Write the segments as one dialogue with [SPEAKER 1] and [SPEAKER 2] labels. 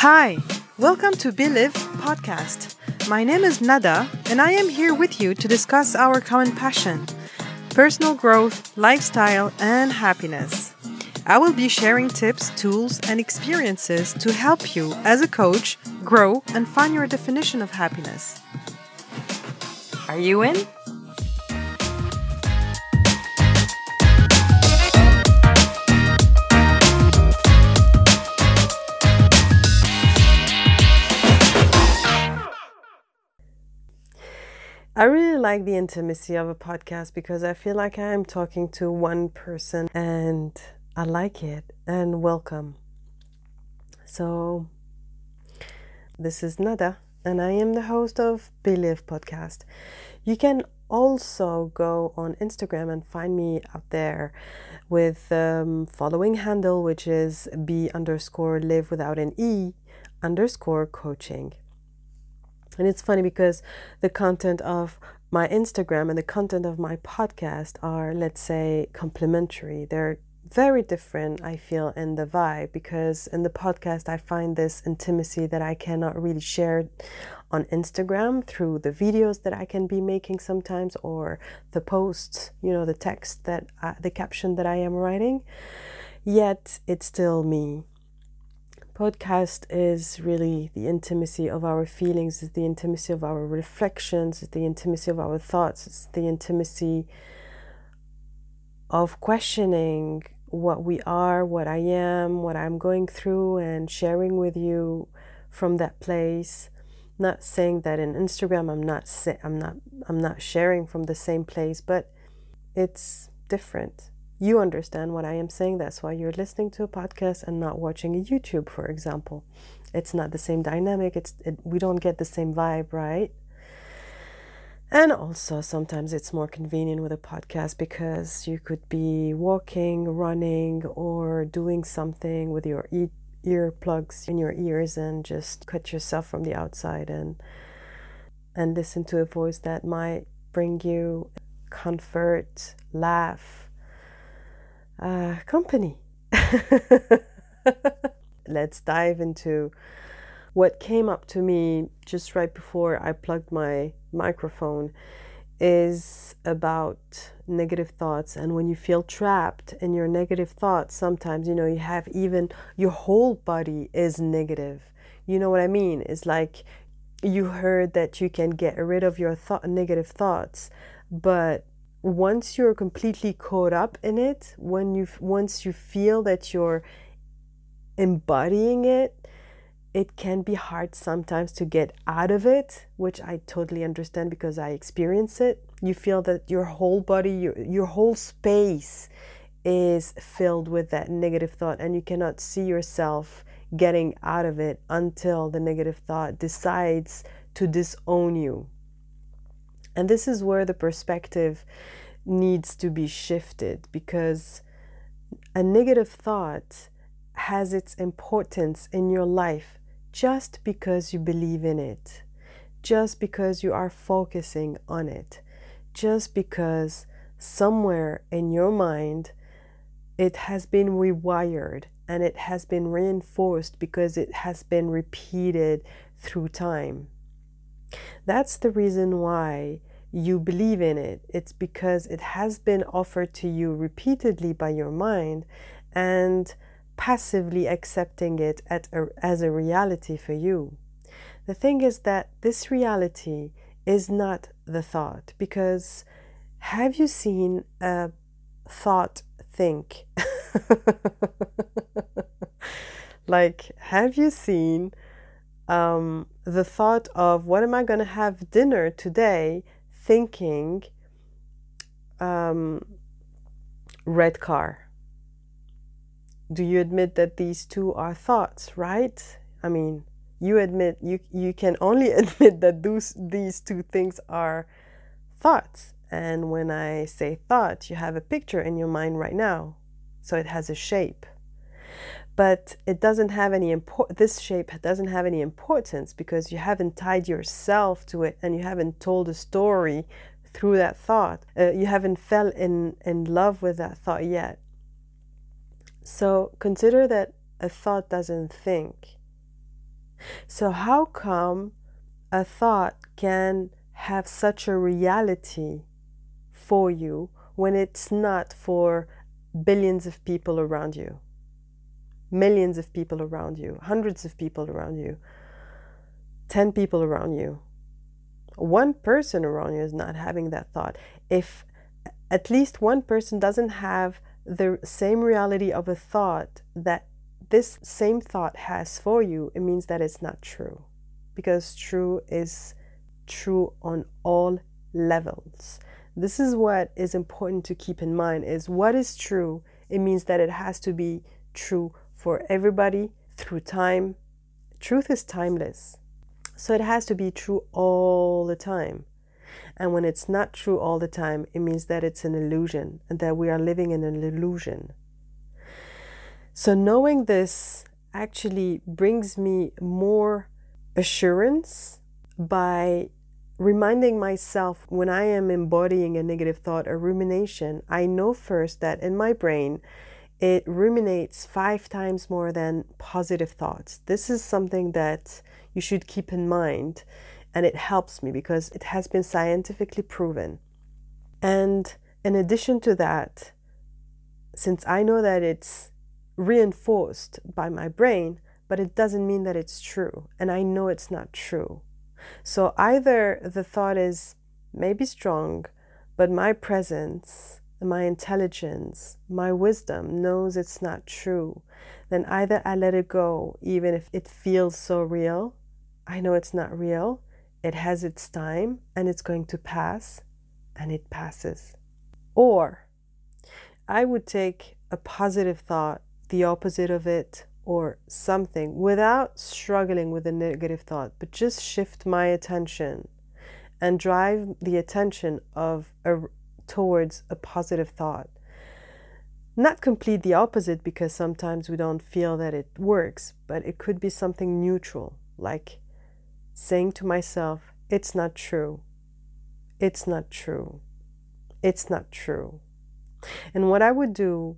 [SPEAKER 1] Hi, welcome to Believe podcast. My name is Nada, and I am here with you to discuss our common passion personal growth, lifestyle, and happiness. I will be sharing tips, tools, and experiences to help you as a coach grow and find your definition of happiness. Are you in? I really like the intimacy of a podcast because I feel like I am talking to one person and I like it and welcome. So, this is Nada and I am the host of Believe podcast. You can also go on Instagram and find me out there with um, following handle which is b underscore live without an e underscore coaching. And it's funny because the content of my Instagram and the content of my podcast are, let's say, complementary. They're very different, I feel, in the vibe because in the podcast, I find this intimacy that I cannot really share on Instagram through the videos that I can be making sometimes or the posts, you know, the text that, I, the caption that I am writing. Yet it's still me podcast is really the intimacy of our feelings, it's the intimacy of our reflections, it's the intimacy of our thoughts, it's the intimacy of questioning what we are, what I am, what I'm going through, and sharing with you from that place. Not saying that in Instagram I'm not I'm not I'm not sharing from the same place, but it's different you understand what I am saying. That's why you're listening to a podcast and not watching a YouTube, for example. It's not the same dynamic. It's it, we don't get the same vibe, right? And also, sometimes it's more convenient with a podcast because you could be walking, running, or doing something with your e- earplugs in your ears and just cut yourself from the outside and and listen to a voice that might bring you comfort, laugh, uh, company. Let's dive into what came up to me just right before I plugged my microphone is about negative thoughts. And when you feel trapped in your negative thoughts sometimes you know you have even your whole body is negative. You know what i mean? It's like you heard that you can get rid of your thought negative thoughts but once you're completely caught up in it, when you once you feel that you're embodying it, it can be hard sometimes to get out of it, which I totally understand because I experience it. You feel that your whole body, your, your whole space is filled with that negative thought, and you cannot see yourself getting out of it until the negative thought decides to disown you. And this is where the perspective needs to be shifted because a negative thought has its importance in your life just because you believe in it, just because you are focusing on it, just because somewhere in your mind it has been rewired and it has been reinforced because it has been repeated through time. That's the reason why you believe in it. It's because it has been offered to you repeatedly by your mind and passively accepting it a, as a reality for you. The thing is that this reality is not the thought because have you seen a thought think? like, have you seen um, the thought of what am I going to have dinner today thinking um, red car. Do you admit that these two are thoughts, right? I mean, you admit you you can only admit that those these two things are thoughts. And when I say thought, you have a picture in your mind right now. So it has a shape but it doesn't have any import this shape doesn't have any importance because you haven't tied yourself to it and you haven't told a story through that thought. Uh, you haven't fell in in love with that thought yet. So consider that a thought doesn't think. So, how come a thought can have such a reality for you when it's not for billions of people around you, millions of people around you, hundreds of people around you, 10 people around you? One person around you is not having that thought. If at least one person doesn't have the same reality of a thought that this same thought has for you, it means that it's not true. Because true is true on all levels. This is what is important to keep in mind is what is true, it means that it has to be true for everybody through time. Truth is timeless. So it has to be true all the time. And when it's not true all the time, it means that it's an illusion and that we are living in an illusion. So, knowing this actually brings me more assurance by reminding myself when I am embodying a negative thought or rumination, I know first that in my brain, it ruminates five times more than positive thoughts. This is something that you should keep in mind, and it helps me because it has been scientifically proven. And in addition to that, since I know that it's reinforced by my brain, but it doesn't mean that it's true. And I know it's not true. So either the thought is maybe strong, but my presence, my intelligence, my wisdom knows it's not true. Then either I let it go, even if it feels so real. I know it's not real. It has its time and it's going to pass, and it passes. Or I would take a positive thought the opposite of it or something without struggling with a negative thought, but just shift my attention and drive the attention of a, towards a positive thought. Not complete the opposite because sometimes we don't feel that it works, but it could be something neutral, like saying to myself, It's not true. It's not true. It's not true. And what I would do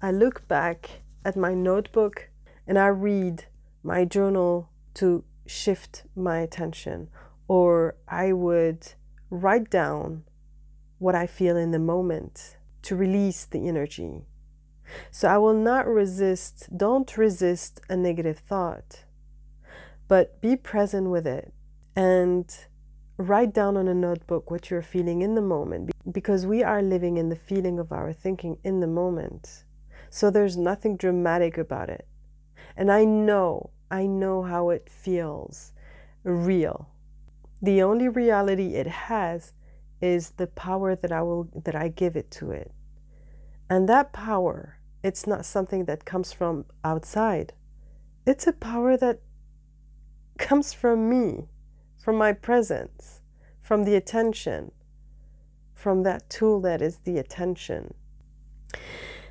[SPEAKER 1] I look back at my notebook and I read my journal to shift my attention, or I would write down what I feel in the moment to release the energy. So I will not resist, don't resist a negative thought, but be present with it and write down on a notebook what you're feeling in the moment because we are living in the feeling of our thinking in the moment. So there's nothing dramatic about it. And I know, I know how it feels real. The only reality it has is the power that I will that I give it to it. And that power, it's not something that comes from outside. It's a power that comes from me, from my presence, from the attention, from that tool that is the attention.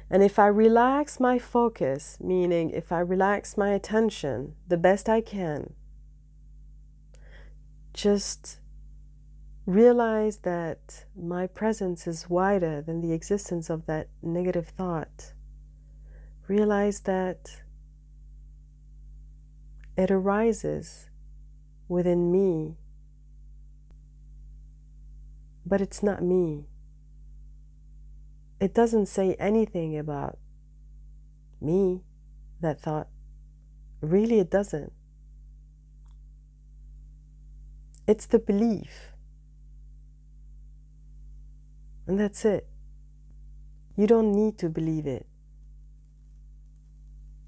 [SPEAKER 1] And if I relax my focus, meaning if I relax my attention the best I can, just realize that my presence is wider than the existence of that negative thought. Realize that it arises within me, but it's not me it doesn't say anything about me, that thought. Really, it doesn't. It's the belief. And that's it. You don't need to believe it.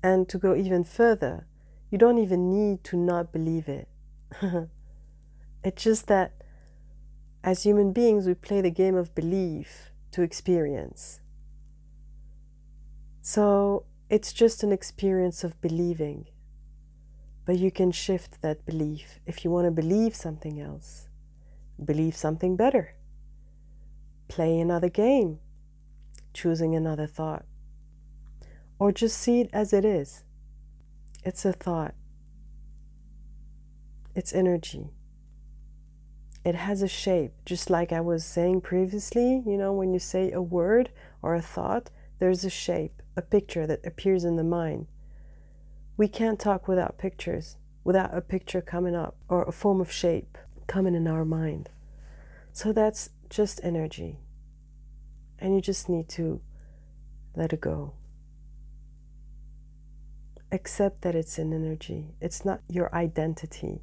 [SPEAKER 1] And to go even further, you don't even need to not believe it. it's just that as human beings, we play the game of belief to experience. So it's just an experience of believing. But you can shift that belief if you want to believe something else. Believe something better. Play another game, choosing another thought. Or just see it as it is. It's a thought, it's energy it has a shape, just like I was saying previously. You know, when you say a word or a thought, there's a shape, a picture that appears in the mind. We can't talk without pictures. without a picture coming up or a form of shape coming in our mind. So that's just energy. And you just need to let it go. Accept that it's an energy, it's not your identity.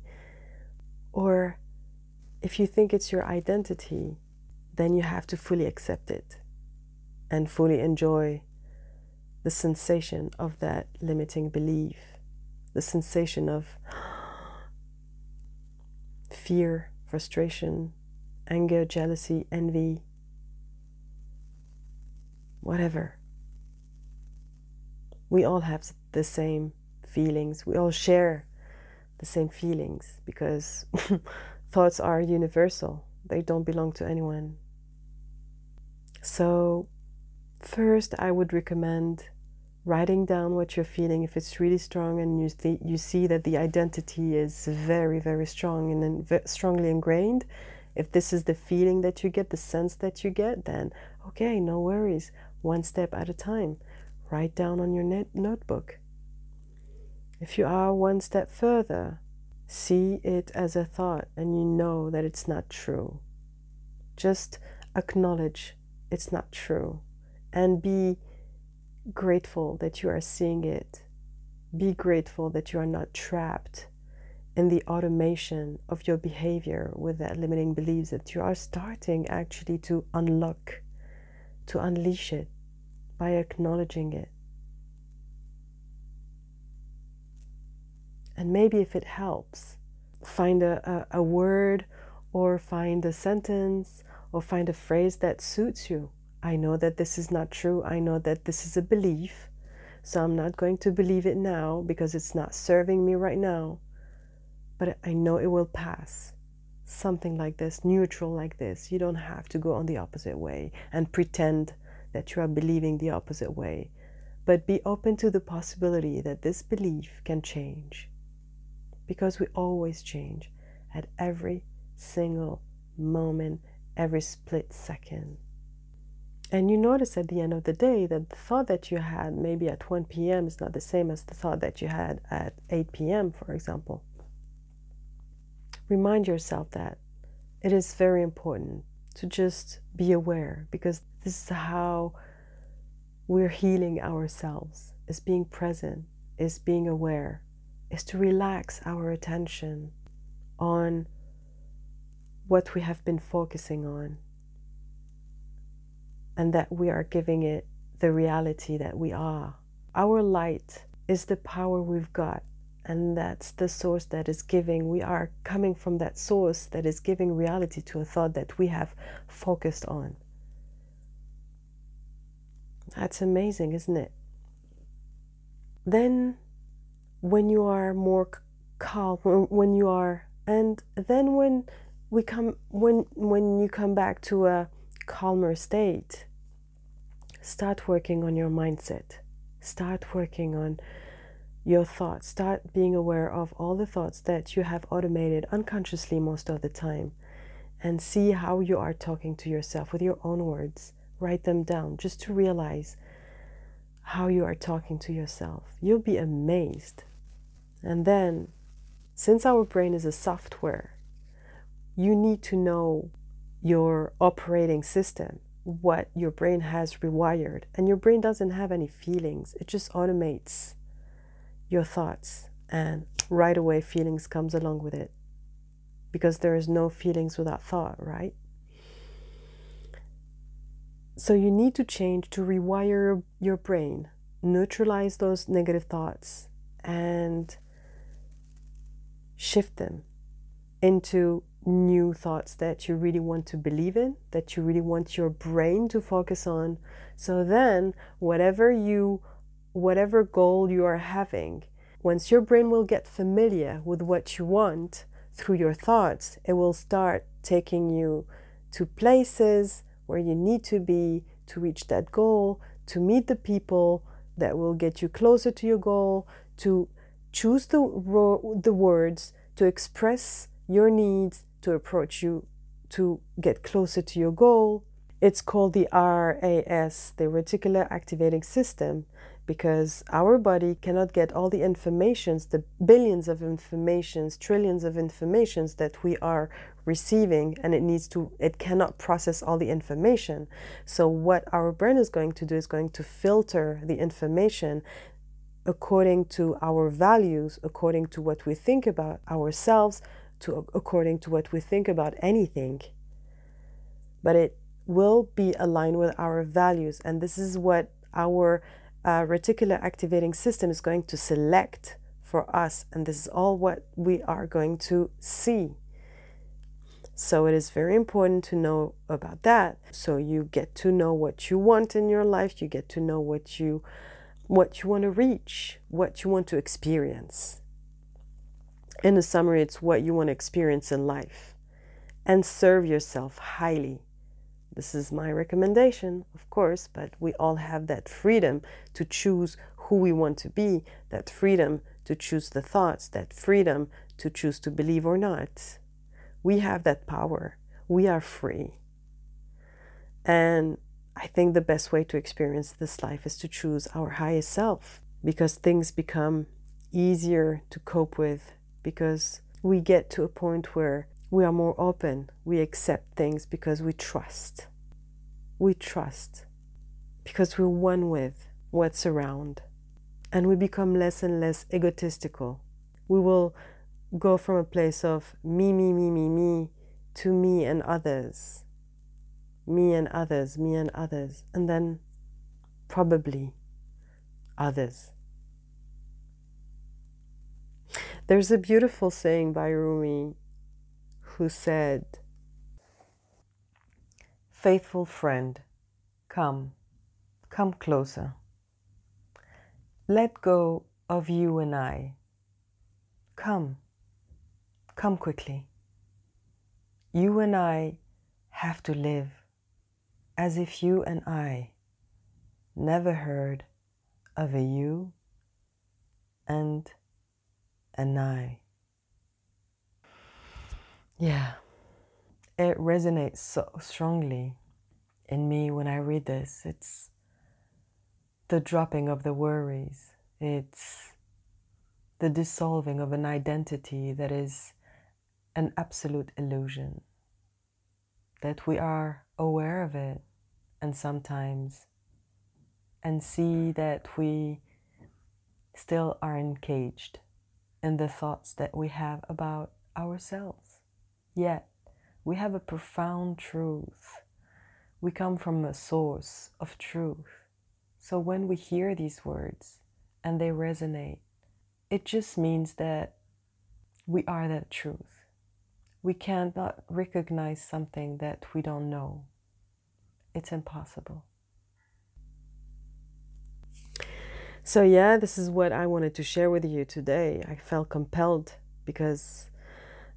[SPEAKER 1] Or if you think it's your identity, then you have to fully accept it and fully enjoy the sensation of that limiting belief, the sensation of fear, frustration, anger, jealousy, envy, whatever. We all have the same feelings. We all share the same feelings because thoughts are universal, they don't belong to anyone. So, first, I would recommend writing down what you're feeling if it's really strong and you, th- you see that the identity is very, very strong and then strongly ingrained. If this is the feeling that you get, the sense that you get, then okay, no worries. One step at a time. Write down on your net- notebook. If you are one step further, see it as a thought and you know that it's not true. Just acknowledge it's not true and be grateful that you are seeing it. Be grateful that you are not trapped in the automation of your behavior with that limiting beliefs, that you are starting actually to unlock, to unleash it by acknowledging it. And maybe if it helps, find a, a, a word or find a sentence or find a phrase that suits you I know that this is not true. I know that this is a belief. So I'm not going to believe it now because it's not serving me right now. But I know it will pass. Something like this, neutral like this. You don't have to go on the opposite way and pretend that you are believing the opposite way. But be open to the possibility that this belief can change. Because we always change at every single moment, every split second. And you notice at the end of the day that the thought that you had maybe at 1 p.m. is not the same as the thought that you had at 8 p.m., for example. Remind yourself that it is very important to just be aware because this is how we're healing ourselves, is being present, is being aware, is to relax our attention on what we have been focusing on and that we are giving it the reality that we are. Our light is the power we've got, and that's the source that is giving. We are coming from that source that is giving reality to a thought that we have focused on. That's amazing, isn't it? Then, when you are more calm, when you are, and then when we come, when when you come back to a calmer state, start working on your mindset. Start working on your thoughts. Start being aware of all the thoughts that you have automated unconsciously most of the time. And see how you are talking to yourself with your own words. Write them down just to realize how you are talking to yourself. You'll be amazed. And then, since our brain is a software, you need to know your operating system what your brain has rewired. And your brain doesn't have any feelings, it just automates your thoughts. And right away, feelings comes along with it because there is no feelings without thought, right? So you need to change to rewire your brain, neutralize those negative thoughts, and shift them into new thoughts that you really want to believe in, that you really want your brain to focus on. So then, whatever you whatever goal you are having, once your brain will get familiar with what you want through your thoughts, it will start taking you to places where you need to be to reach that goal, to meet the people that will get you closer to your goal, to choose the, the words to express your needs to approach you to get closer to your goal. It's called the RAS, the Reticular Activating System, because our body cannot get all the informations, the billions of informations, trillions of informations that we are receiving and it needs to it cannot process all the information. So what our brain is going to do is going to filter the information according to our values, according to what we think about ourselves, to according to what we think about anything. But it will be aligned with our values and this is what our uh, reticular activating system is going to select for us, and this is all what we are going to see. So it is very important to know about that. So you get to know what you want in your life, you get to know what you what you want to reach, what you want to experience. In a summary, it's what you want to experience in life and serve yourself highly this is my recommendation, of course, but we all have that freedom to choose who we want to be, that freedom to choose the thoughts, that freedom to choose to believe or not. We have that power. We are free. And I think the best way to experience this life is to choose our highest self because things become easier to cope with because we get to a point where we are more open. We accept things because we trust. We trust because we're one with what's around. And we become less and less egotistical. We will go from a place of me, me, me, me, me to me and others. Me and others, me and others. And then probably others. There's a beautiful saying by Rumi who said, Faithful friend, come, come closer. Let go of you and I. Come, come quickly. You and I have to live as if you and I never heard of a you and an I. Yeah, it resonates so strongly in me when I read this. It's the dropping of the worries, it's the dissolving of an identity that is an absolute illusion, that we are aware of it and sometimes and see that we still are encaged in the thoughts that we have about ourselves. Yet, we have a profound truth. We come from a source of truth. So when we hear these words and they resonate, it just means that we are that truth. We cannot recognize something that we don't know. It's impossible. So, yeah, this is what I wanted to share with you today. I felt compelled because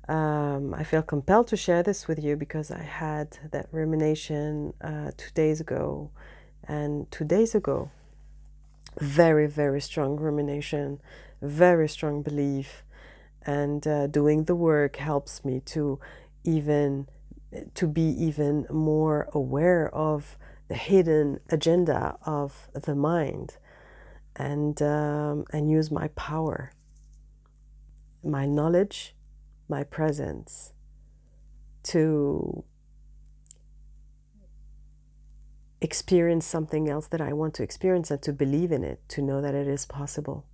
[SPEAKER 1] um, I feel compelled to share this with you because I had that rumination uh, two days ago, and two days ago, very, very strong rumination, very strong belief, and uh, doing the work helps me to even to be even more aware of the hidden agenda of the mind and um, and use my power my knowledge my presence to experience something else that I want to experience and to believe in it, to know that it is possible.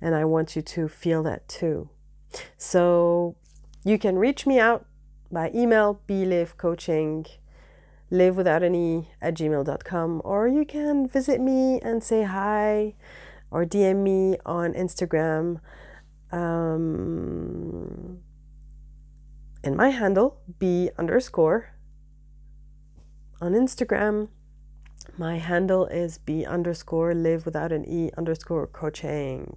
[SPEAKER 1] And I want you to feel that too. So you can reach me out by email, coaching, live without any at gmail.com, or you can visit me and say hi or DM me on Instagram um, in my handle, b underscore. On Instagram, my handle is b underscore live without an e underscore coaching.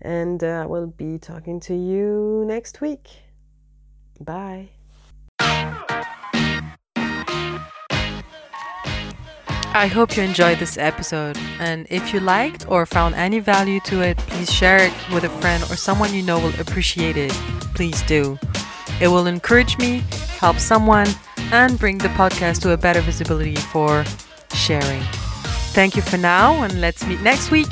[SPEAKER 1] And uh, I will be talking to you next week. Bye.
[SPEAKER 2] I hope you enjoyed this episode. And if you liked or found any value to it, please share it with a friend or someone you know will appreciate it. Please do. It will encourage me, help someone, and bring the podcast to a better visibility for sharing. Thank you for now, and let's meet next week.